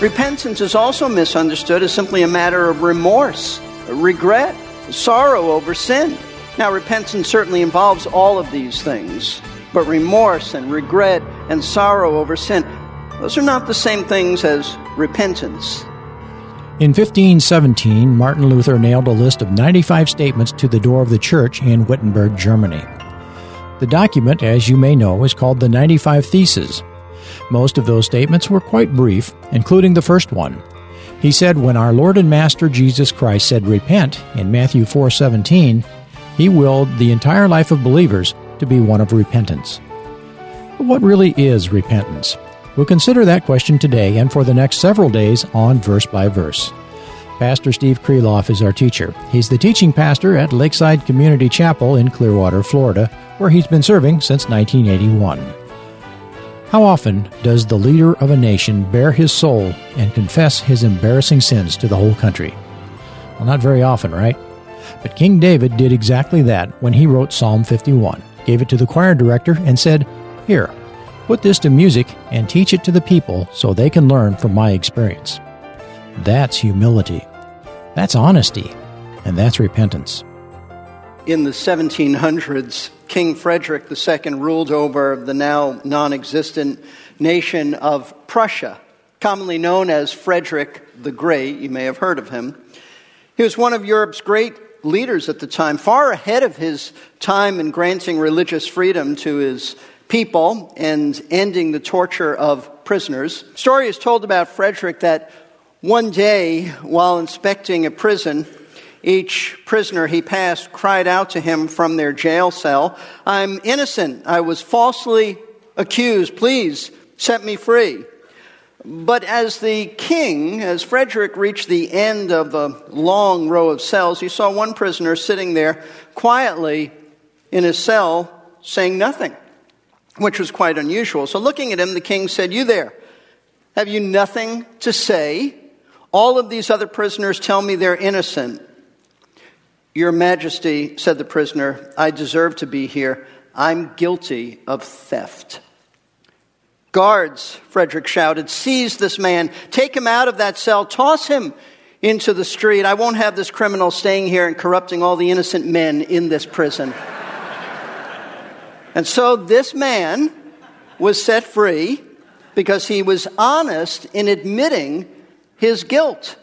Repentance is also misunderstood as simply a matter of remorse, regret, sorrow over sin. Now, repentance certainly involves all of these things, but remorse and regret and sorrow over sin, those are not the same things as repentance. In 1517, Martin Luther nailed a list of 95 statements to the door of the church in Wittenberg, Germany. The document, as you may know, is called the 95 Theses. Most of those statements were quite brief, including the first one. He said when our Lord and Master Jesus Christ said repent in Matthew 4:17, he willed the entire life of believers to be one of repentance. But what really is repentance? We'll consider that question today and for the next several days on Verse by Verse. Pastor Steve Kreloff is our teacher. He's the teaching pastor at Lakeside Community Chapel in Clearwater, Florida, where he's been serving since 1981. How often does the leader of a nation bare his soul and confess his embarrassing sins to the whole country? Well, not very often, right? But King David did exactly that when he wrote Psalm 51, gave it to the choir director, and said, Here, put this to music and teach it to the people so they can learn from my experience. That's humility. That's honesty. And that's repentance. In the 1700s, King Frederick II ruled over the now non existent nation of Prussia, commonly known as Frederick the Great. You may have heard of him. He was one of Europe's great leaders at the time, far ahead of his time in granting religious freedom to his people and ending the torture of prisoners. Story is told about Frederick that one day, while inspecting a prison, each prisoner he passed cried out to him from their jail cell, I'm innocent. I was falsely accused. Please set me free. But as the king, as Frederick reached the end of the long row of cells, he saw one prisoner sitting there quietly in his cell saying nothing, which was quite unusual. So looking at him, the king said, You there, have you nothing to say? All of these other prisoners tell me they're innocent. Your Majesty, said the prisoner, I deserve to be here. I'm guilty of theft. Guards, Frederick shouted, seize this man, take him out of that cell, toss him into the street. I won't have this criminal staying here and corrupting all the innocent men in this prison. and so this man was set free because he was honest in admitting his guilt.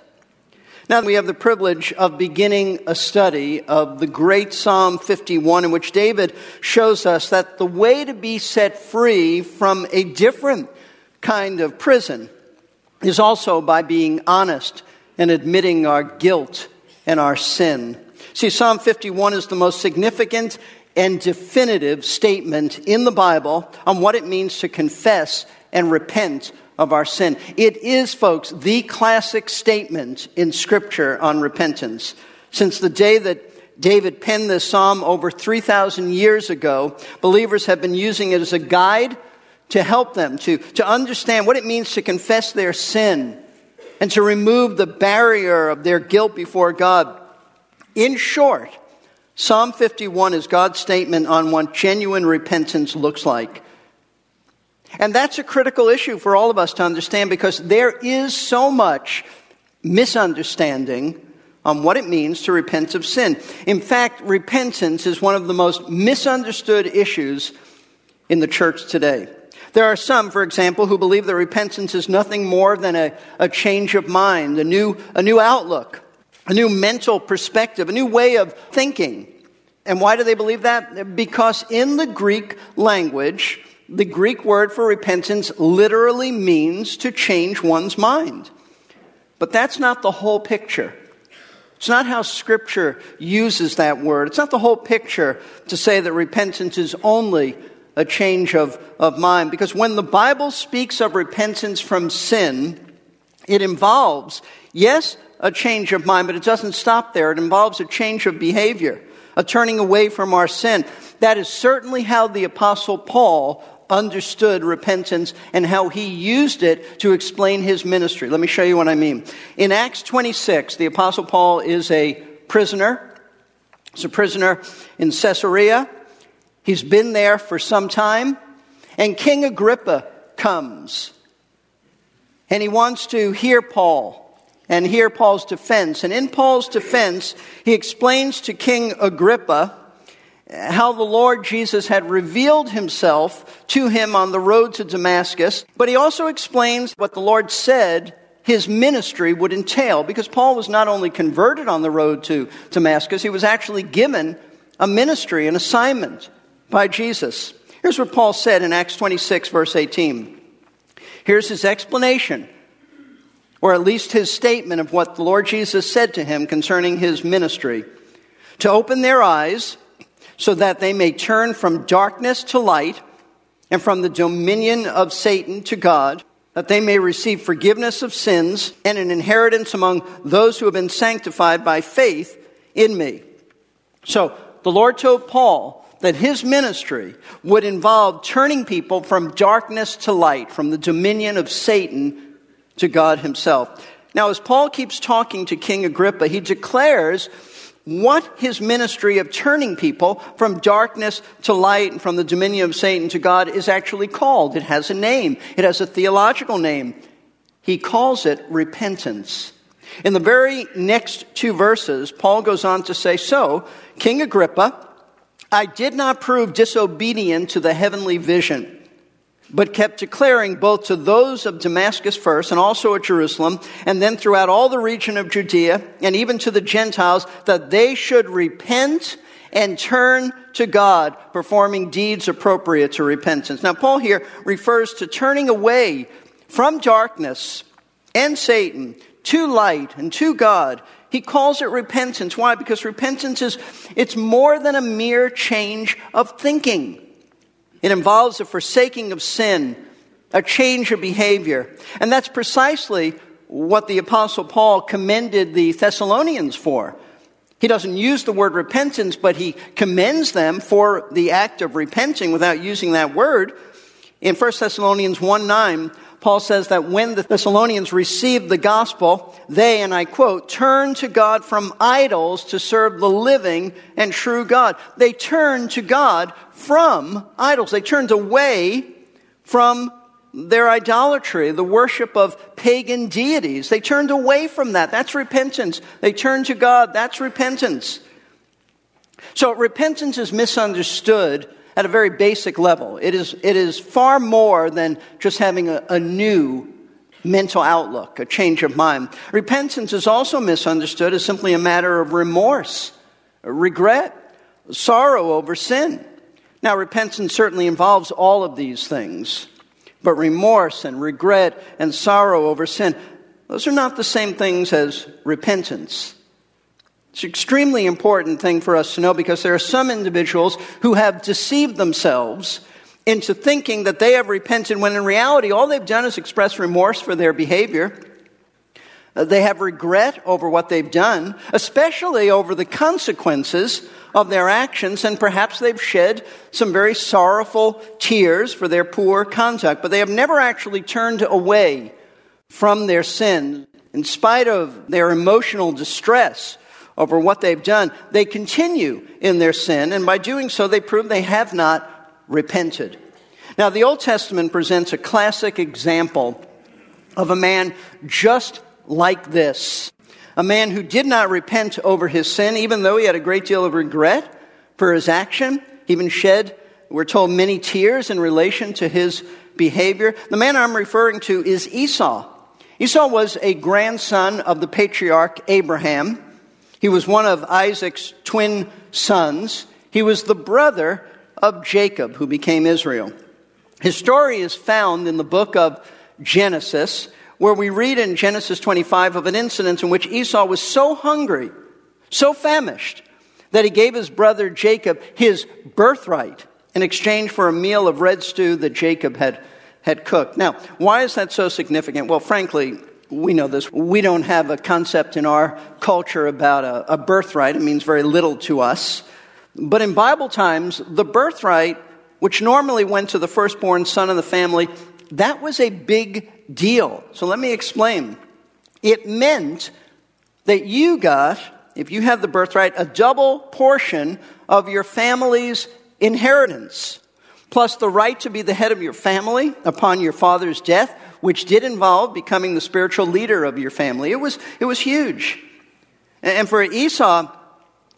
Now we have the privilege of beginning a study of the great Psalm 51 in which David shows us that the way to be set free from a different kind of prison is also by being honest and admitting our guilt and our sin. See, Psalm 51 is the most significant and definitive statement in the Bible on what it means to confess and repent of our sin. It is, folks, the classic statement in Scripture on repentance. Since the day that David penned this psalm over 3,000 years ago, believers have been using it as a guide to help them to, to understand what it means to confess their sin and to remove the barrier of their guilt before God. In short, Psalm 51 is God's statement on what genuine repentance looks like. And that's a critical issue for all of us to understand because there is so much misunderstanding on what it means to repent of sin. In fact, repentance is one of the most misunderstood issues in the church today. There are some, for example, who believe that repentance is nothing more than a, a change of mind, a new, a new outlook, a new mental perspective, a new way of thinking. And why do they believe that? Because in the Greek language, the Greek word for repentance literally means to change one's mind. But that's not the whole picture. It's not how Scripture uses that word. It's not the whole picture to say that repentance is only a change of, of mind. Because when the Bible speaks of repentance from sin, it involves, yes, a change of mind, but it doesn't stop there. It involves a change of behavior, a turning away from our sin. That is certainly how the Apostle Paul understood repentance and how he used it to explain his ministry. Let me show you what I mean. In Acts 26, the Apostle Paul is a prisoner. He's a prisoner in Caesarea. He's been there for some time. And King Agrippa comes. And he wants to hear Paul and hear Paul's defense. And in Paul's defense, he explains to King Agrippa how the Lord Jesus had revealed himself to him on the road to Damascus, but he also explains what the Lord said his ministry would entail, because Paul was not only converted on the road to Damascus, he was actually given a ministry, an assignment by Jesus. Here's what Paul said in Acts 26, verse 18. Here's his explanation, or at least his statement of what the Lord Jesus said to him concerning his ministry. To open their eyes, so that they may turn from darkness to light and from the dominion of Satan to God, that they may receive forgiveness of sins and an inheritance among those who have been sanctified by faith in me. So the Lord told Paul that his ministry would involve turning people from darkness to light, from the dominion of Satan to God himself. Now, as Paul keeps talking to King Agrippa, he declares what his ministry of turning people from darkness to light and from the dominion of Satan to God is actually called. It has a name, it has a theological name. He calls it repentance. In the very next two verses, Paul goes on to say, So, King Agrippa, I did not prove disobedient to the heavenly vision but kept declaring both to those of Damascus first and also at Jerusalem, and then throughout all the region of Judea, and even to the Gentiles, that they should repent and turn to God, performing deeds appropriate to repentance. Now, Paul here refers to turning away from darkness and Satan to light and to God. He calls it repentance. Why? Because repentance is, it's more than a mere change of thinking. It involves a forsaking of sin, a change of behavior. And that's precisely what the Apostle Paul commended the Thessalonians for. He doesn't use the word repentance, but he commends them for the act of repenting without using that word. In 1 Thessalonians 1 9, Paul says that when the Thessalonians received the gospel, they, and I quote, turned to God from idols to serve the living and true God. They turned to God from idols. They turned away from their idolatry, the worship of pagan deities. They turned away from that. That's repentance. They turned to God. That's repentance. So repentance is misunderstood at a very basic level. It is, it is far more than just having a, a new mental outlook, a change of mind. Repentance is also misunderstood as simply a matter of remorse, regret, sorrow over sin. Now, repentance certainly involves all of these things, but remorse and regret and sorrow over sin, those are not the same things as repentance. It's an extremely important thing for us to know because there are some individuals who have deceived themselves into thinking that they have repented when in reality all they've done is express remorse for their behavior. Uh, they have regret over what they've done, especially over the consequences of their actions, and perhaps they've shed some very sorrowful tears for their poor conduct, but they have never actually turned away from their sin. In spite of their emotional distress, over what they've done, they continue in their sin, and by doing so, they prove they have not repented. Now, the Old Testament presents a classic example of a man just like this. A man who did not repent over his sin, even though he had a great deal of regret for his action. He even shed, we're told, many tears in relation to his behavior. The man I'm referring to is Esau. Esau was a grandson of the patriarch Abraham. He was one of Isaac's twin sons. He was the brother of Jacob, who became Israel. His story is found in the book of Genesis, where we read in Genesis 25 of an incident in which Esau was so hungry so famished that he gave his brother Jacob his birthright in exchange for a meal of red stew that Jacob had, had cooked. Now, why is that so significant? Well, frankly, we know this. We don't have a concept in our culture about a, a birthright. It means very little to us. But in Bible times, the birthright, which normally went to the firstborn son of the family, that was a big deal. So let me explain. It meant that you got, if you have the birthright, a double portion of your family's inheritance, plus the right to be the head of your family upon your father's death, which did involve becoming the spiritual leader of your family. It was, it was huge. And for Esau,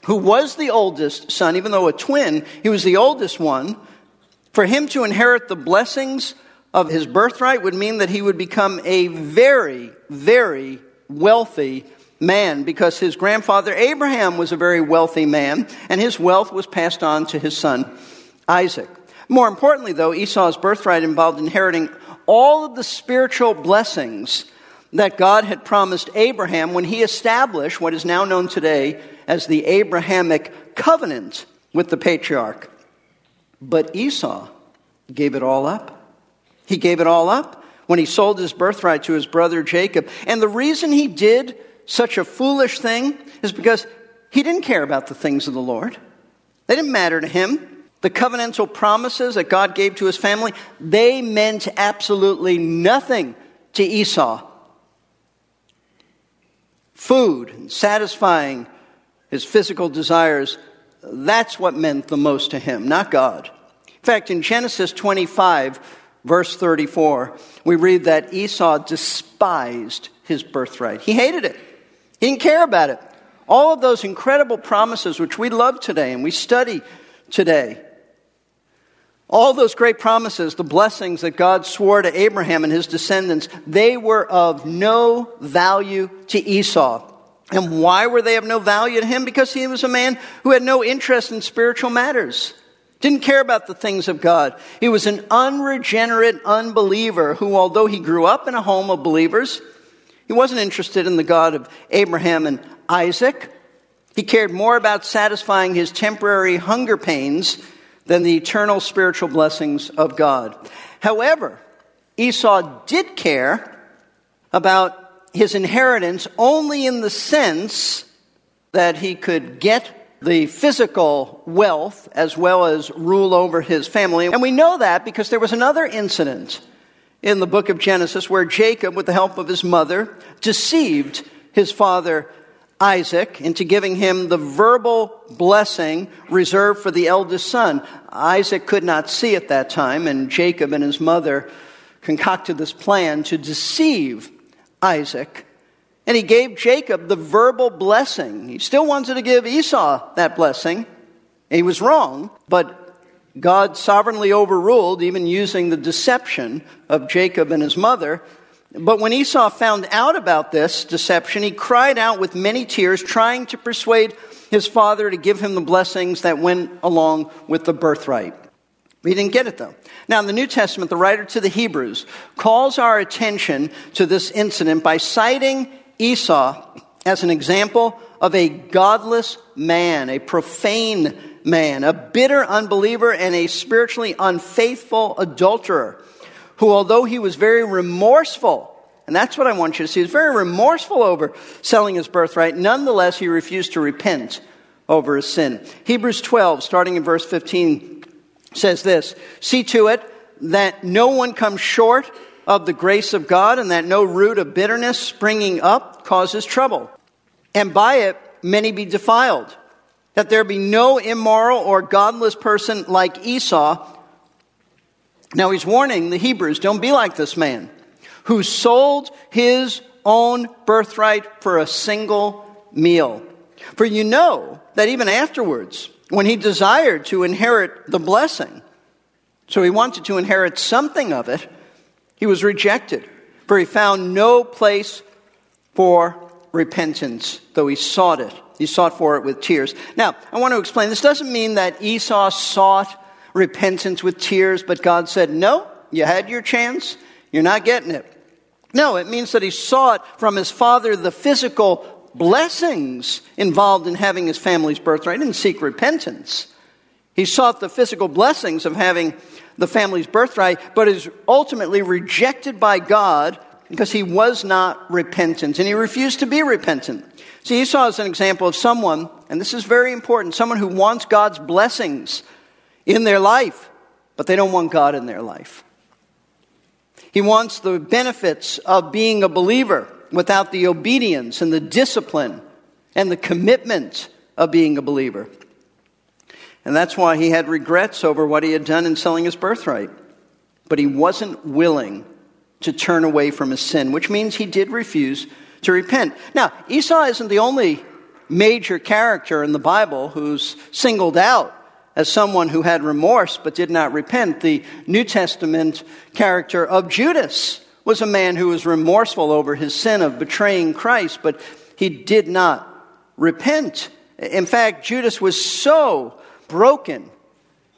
who was the oldest son, even though a twin, he was the oldest one, for him to inherit the blessings of his birthright would mean that he would become a very, very wealthy man because his grandfather Abraham was a very wealthy man and his wealth was passed on to his son Isaac. More importantly, though, Esau's birthright involved inheriting all of the spiritual blessings that God had promised Abraham when he established what is now known today as the Abrahamic covenant with the patriarch. But Esau gave it all up. He gave it all up when he sold his birthright to his brother Jacob. And the reason he did such a foolish thing is because he didn't care about the things of the Lord. They didn't matter to him. The covenantal promises that God gave to his family, they meant absolutely nothing to Esau. Food and satisfying his physical desires, that's what meant the most to him, not God. In fact, in Genesis 25, verse 34, we read that Esau despised his birthright. He hated it, he didn't care about it. All of those incredible promises which we love today and we study today, all those great promises, the blessings that God swore to Abraham and his descendants, they were of no value to Esau. And why were they of no value to him? Because he was a man who had no interest in spiritual matters. Didn't care about the things of God. He was an unregenerate unbeliever who, although he grew up in a home of believers, he wasn't interested in the God of Abraham and Isaac. He cared more about satisfying his temporary hunger pains than the eternal spiritual blessings of God. However, Esau did care about his inheritance only in the sense that he could get the physical wealth as well as rule over his family. And we know that because there was another incident in the book of Genesis where Jacob, with the help of his mother, deceived his father Isaac into giving him the verbal blessing reserved for the eldest son. Isaac could not see at that time, and Jacob and his mother concocted this plan to deceive Isaac and he gave Jacob the verbal blessing. He still wanted to give Esau that blessing. He was wrong, but God sovereignly overruled, even using the deception of Jacob and his mother. But when Esau found out about this deception, he cried out with many tears, trying to persuade his father to give him the blessings that went along with the birthright. He didn't get it though. Now, in the New Testament, the writer to the Hebrews calls our attention to this incident by citing Esau as an example of a godless man, a profane man, a bitter unbeliever, and a spiritually unfaithful adulterer, who, although he was very remorseful, and that's what I want you to see, was very remorseful over selling his birthright, nonetheless, he refused to repent over his sin. Hebrews 12, starting in verse 15, says this See to it that no one comes short of the grace of God and that no root of bitterness springing up causes trouble. And by it, many be defiled. That there be no immoral or godless person like Esau. Now he's warning the Hebrews don't be like this man who sold his own birthright for a single meal. For you know that even afterwards, when he desired to inherit the blessing, so he wanted to inherit something of it, he was rejected, for he found no place for repentance, though he sought it. He sought for it with tears. Now, I want to explain this doesn't mean that Esau sought repentance with tears, but God said, No, you had your chance, you're not getting it. No, it means that he sought from his father the physical blessings involved in having his family's birthright. He didn't seek repentance. He sought the physical blessings of having the family's birthright, but is ultimately rejected by God because he was not repentant and he refused to be repentant. See, Esau is an example of someone, and this is very important, someone who wants God's blessings in their life, but they don't want God in their life. He wants the benefits of being a believer without the obedience and the discipline and the commitment of being a believer. And that's why he had regrets over what he had done in selling his birthright. But he wasn't willing to turn away from his sin, which means he did refuse to repent. Now, Esau isn't the only major character in the Bible who's singled out as someone who had remorse but did not repent. The New Testament character of Judas was a man who was remorseful over his sin of betraying Christ, but he did not repent. In fact, Judas was so broken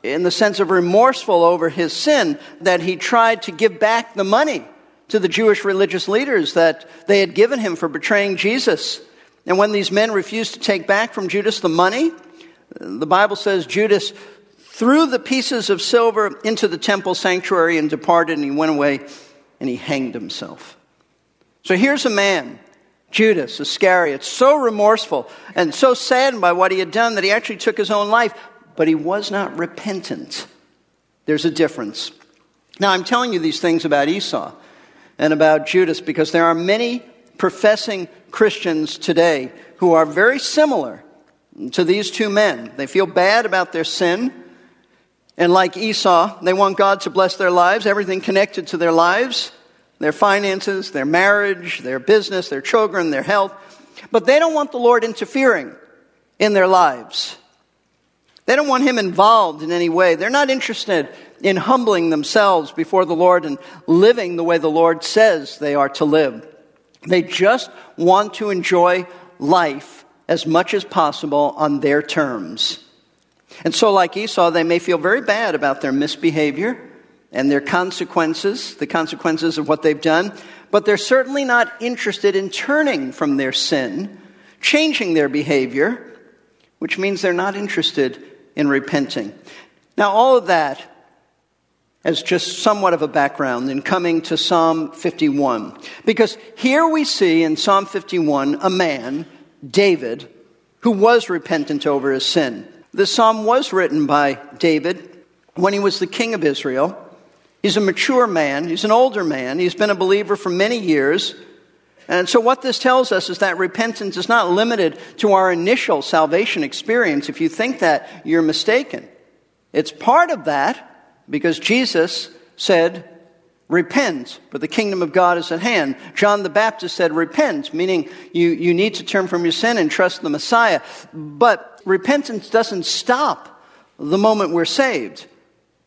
in the sense of remorseful over his sin that he tried to give back the money to the Jewish religious leaders that they had given him for betraying Jesus. And when these men refused to take back from Judas the money, the Bible says Judas threw the pieces of silver into the temple sanctuary and departed, and he went away and he hanged himself. So here's a man, Judas Iscariot, so remorseful and so saddened by what he had done that he actually took his own life, but he was not repentant. There's a difference. Now, I'm telling you these things about Esau and about Judas because there are many professing Christians today who are very similar to these two men. They feel bad about their sin. And like Esau, they want God to bless their lives, everything connected to their lives, their finances, their marriage, their business, their children, their health. But they don't want the Lord interfering in their lives. They don't want Him involved in any way. They're not interested in humbling themselves before the Lord and living the way the Lord says they are to live. They just want to enjoy life as much as possible on their terms. And so, like Esau, they may feel very bad about their misbehavior and their consequences, the consequences of what they've done, but they're certainly not interested in turning from their sin, changing their behavior, which means they're not interested in repenting. Now, all of that as just somewhat of a background in coming to Psalm 51. Because here we see in Psalm 51 a man, David, who was repentant over his sin. The psalm was written by David when he was the king of Israel. He's a mature man, he's an older man, he's been a believer for many years. And so, what this tells us is that repentance is not limited to our initial salvation experience. If you think that, you're mistaken. It's part of that, because Jesus said, Repent, for the kingdom of God is at hand. John the Baptist said, Repent, meaning you, you need to turn from your sin and trust the Messiah. But repentance doesn't stop the moment we're saved.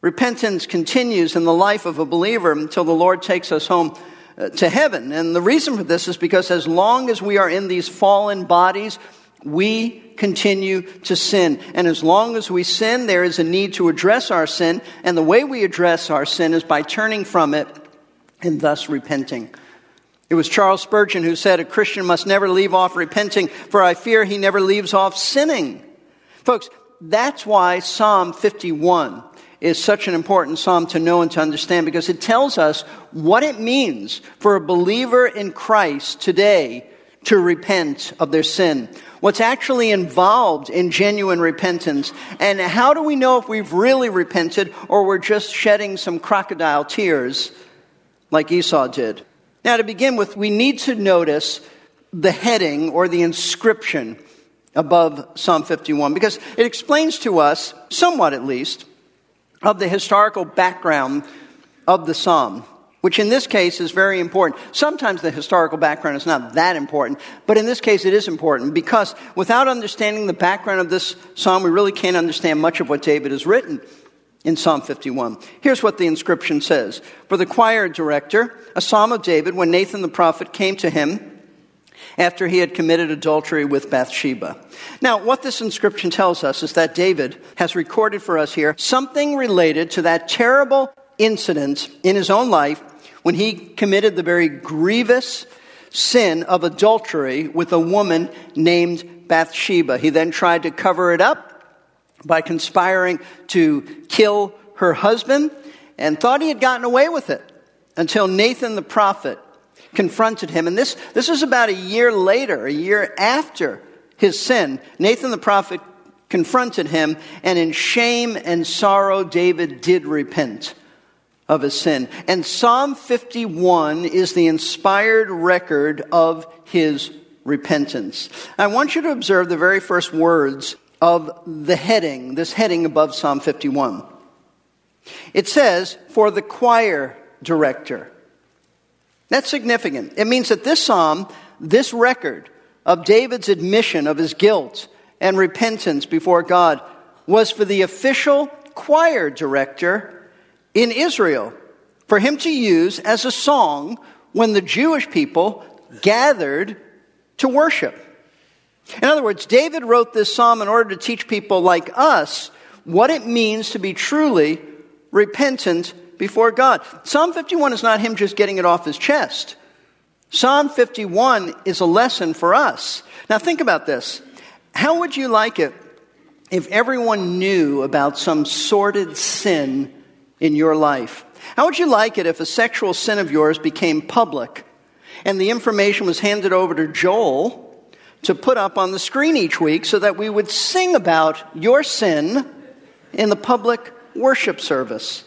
Repentance continues in the life of a believer until the Lord takes us home uh, to heaven. And the reason for this is because as long as we are in these fallen bodies, we continue to sin. And as long as we sin, there is a need to address our sin. And the way we address our sin is by turning from it and thus repenting. It was Charles Spurgeon who said, A Christian must never leave off repenting, for I fear he never leaves off sinning. Folks, that's why Psalm 51 is such an important psalm to know and to understand because it tells us what it means for a believer in Christ today to repent of their sin what's actually involved in genuine repentance, and how do we know if we've really repented or we're just shedding some crocodile tears like Esau did. Now, to begin with, we need to notice the heading or the inscription above Psalm 51 because it explains to us, somewhat at least, of the historical background of the psalm which in this case is very important. Sometimes the historical background is not that important, but in this case it is important because without understanding the background of this psalm, we really can't understand much of what David has written in Psalm 51. Here's what the inscription says For the choir director, a psalm of David when Nathan the prophet came to him after he had committed adultery with Bathsheba. Now, what this inscription tells us is that David has recorded for us here something related to that terrible incident in his own life when he committed the very grievous sin of adultery with a woman named Bathsheba. He then tried to cover it up by conspiring to kill her husband and thought he had gotten away with it until Nathan the prophet confronted him. And this, this was about a year later, a year after his sin. Nathan the prophet confronted him, and in shame and sorrow, David did repent of his sin. And Psalm 51 is the inspired record of his repentance. I want you to observe the very first words of the heading, this heading above Psalm 51. It says, for the choir director. That's significant. It means that this psalm, this record of David's admission of his guilt and repentance before God was for the official choir director in Israel, for him to use as a song when the Jewish people gathered to worship. In other words, David wrote this psalm in order to teach people like us what it means to be truly repentant before God. Psalm 51 is not him just getting it off his chest. Psalm 51 is a lesson for us. Now think about this. How would you like it if everyone knew about some sordid sin in your life? How would you like it if a sexual sin of yours became public and the information was handed over to Joel to put up on the screen each week so that we would sing about your sin in the public worship service?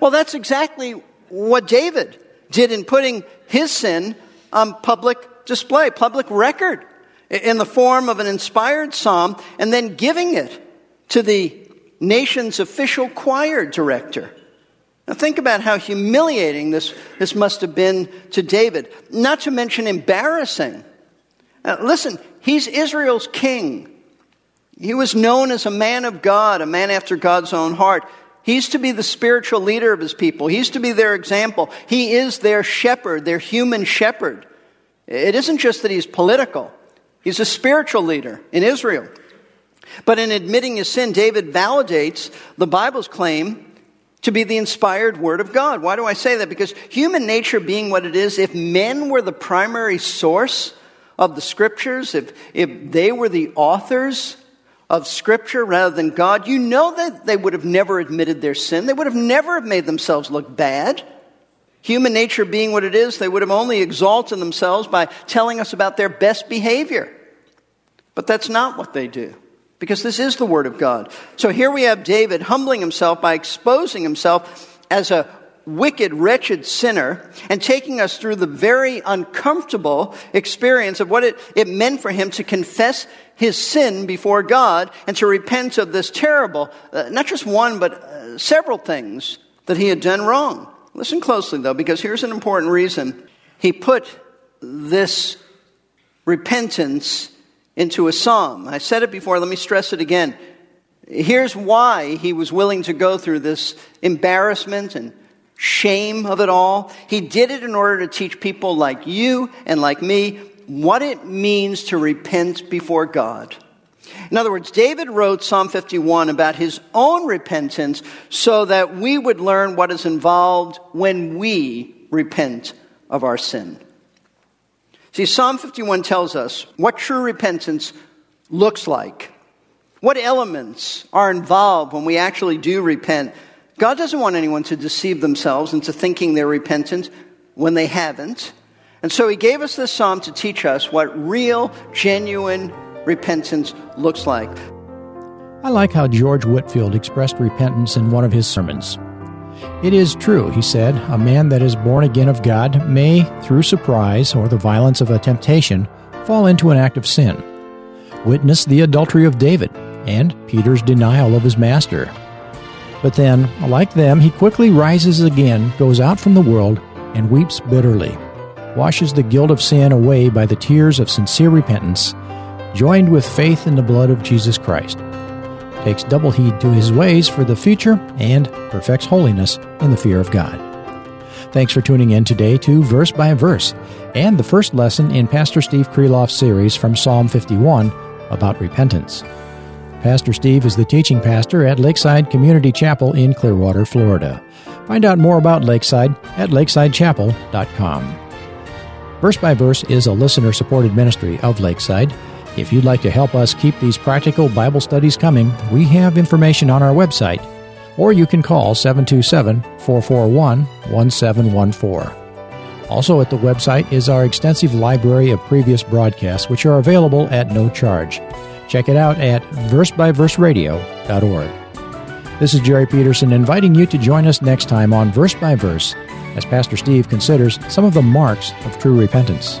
Well, that's exactly what David did in putting his sin on public display, public record in the form of an inspired psalm and then giving it to the nation's official choir director. Now, think about how humiliating this, this must have been to David, not to mention embarrassing. Uh, listen, he's Israel's king. He was known as a man of God, a man after God's own heart. He's to be the spiritual leader of his people. He's to be their example. He is their shepherd, their human shepherd. It isn't just that he's political. He's a spiritual leader in Israel. But in admitting his sin, David validates the Bible's claim to be the inspired word of God. Why do I say that? Because human nature being what it is, if men were the primary source of the scriptures, if, if they were the authors of scripture rather than God, you know that they would have never admitted their sin. They would have never made themselves look bad. Human nature being what it is, they would have only exalted themselves by telling us about their best behavior. But that's not what they do, because this is the Word of God. So here we have David humbling himself by exposing himself as a wicked, wretched sinner and taking us through the very uncomfortable experience of what it, it meant for him to confess his sin before God and to repent of this terrible, uh, not just one, but uh, several things that he had done wrong. Listen closely, though, because here's an important reason. He put this repentance into a psalm. I said it before, let me stress it again. Here's why he was willing to go through this embarrassment and shame of it all. He did it in order to teach people like you and like me what it means to repent before God. In other words, David wrote Psalm 51 about his own repentance so that we would learn what is involved when we repent of our sin. See, Psalm 51 tells us what true repentance looks like, what elements are involved when we actually do repent. God doesn't want anyone to deceive themselves into thinking they're repentant when they haven't. And so he gave us this psalm to teach us what real, genuine repentance looks like. I like how George Whitefield expressed repentance in one of his sermons. It is true, he said, a man that is born again of God may, through surprise or the violence of a temptation, fall into an act of sin. Witness the adultery of David and Peter's denial of his master. But then, like them, he quickly rises again, goes out from the world, and weeps bitterly, washes the guilt of sin away by the tears of sincere repentance, joined with faith in the blood of Jesus Christ takes double heed to his ways for the future, and perfects holiness in the fear of God. Thanks for tuning in today to Verse by Verse and the first lesson in Pastor Steve Kreloff's series from Psalm 51 about repentance. Pastor Steve is the teaching pastor at Lakeside Community Chapel in Clearwater, Florida. Find out more about Lakeside at lakesidechapel.com. Verse by Verse is a listener supported ministry of Lakeside. If you'd like to help us keep these practical Bible studies coming, we have information on our website, or you can call 727 441 1714. Also at the website is our extensive library of previous broadcasts, which are available at no charge. Check it out at versebyverseradio.org. This is Jerry Peterson inviting you to join us next time on Verse by Verse as Pastor Steve considers some of the marks of true repentance.